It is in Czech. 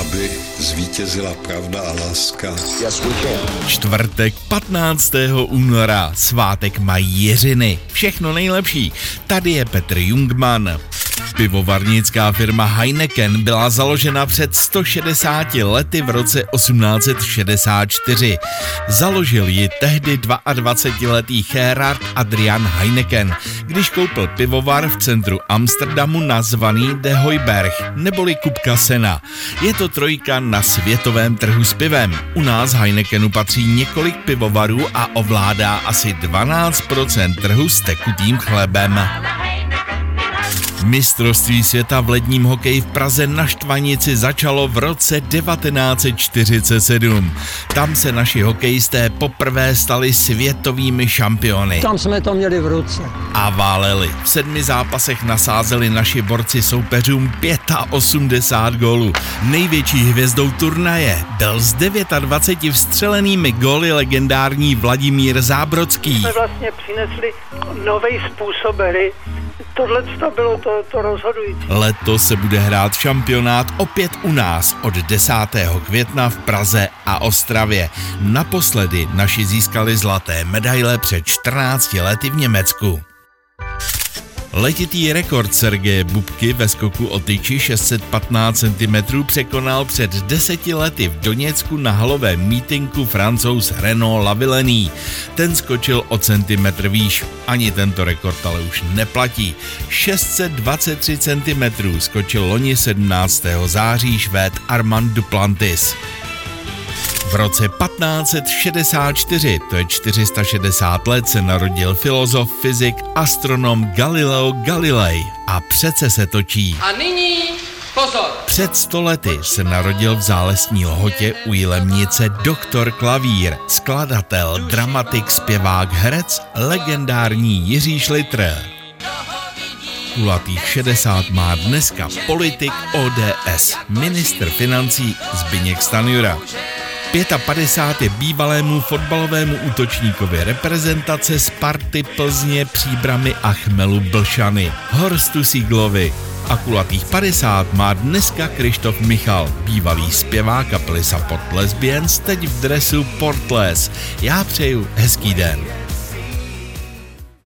aby zvítězila pravda a láska. Yes. Čtvrtek 15. února, svátek mají Jiřiny. Všechno nejlepší. Tady je Petr Jungman. Pivovarnická firma Heineken byla založena před 160 lety v roce 1864. Založil ji tehdy 22-letý Gerard Adrian Heineken, když koupil pivovar v centru Amsterdamu nazvaný De Heuberg, neboli Kupka Sena. Je to trojka na světovém trhu s pivem. U nás Heinekenu patří několik pivovarů a ovládá asi 12% trhu s tekutým chlebem. Mistrovství světa v ledním hokeji v Praze na Štvanici začalo v roce 1947. Tam se naši hokejisté poprvé stali světovými šampiony. Tam jsme to měli v ruce. A váleli. V sedmi zápasech nasázeli naši borci soupeřům 85 gólů. Největší hvězdou turnaje byl s 29 vstřelenými góly legendární Vladimír Zábrodský. jsme vlastně přinesli nový způsob hry. Tohle to bylo to, to rozhodující. Letos se bude hrát šampionát opět u nás od 10. května v Praze a Ostravě. Naposledy naši získali zlaté medaile před 14 lety v Německu. Letitý rekord Sergeje Bubky ve skoku o tyči 615 cm překonal před deseti lety v Doněcku na halovém mítinku francouz Renault Lavillenie. Ten skočil o centimetr výš. Ani tento rekord ale už neplatí. 623 cm skočil loni 17. září švéd Armand Duplantis. V roce 1564, to je 460 let, se narodil filozof, fyzik, astronom Galileo Galilei. A přece se točí. A nyní pozor! Před stolety se narodil v zálesní lhotě u Jilemnice doktor Klavír, skladatel, dramatik, zpěvák, herec, legendární Jiří Šlitr. Kulatých 60 má dneska politik ODS, ministr financí Zbyněk Stanjura. 55 je bývalému fotbalovému útočníkovi reprezentace Sparty Plzně, Příbramy a Chmelu Blšany, Horstu Siglovi. A kulatých 50 má dneska Krištof Michal, bývalý zpěvák kapely Support Lesbians, teď v dresu Portles. Já přeju hezký den.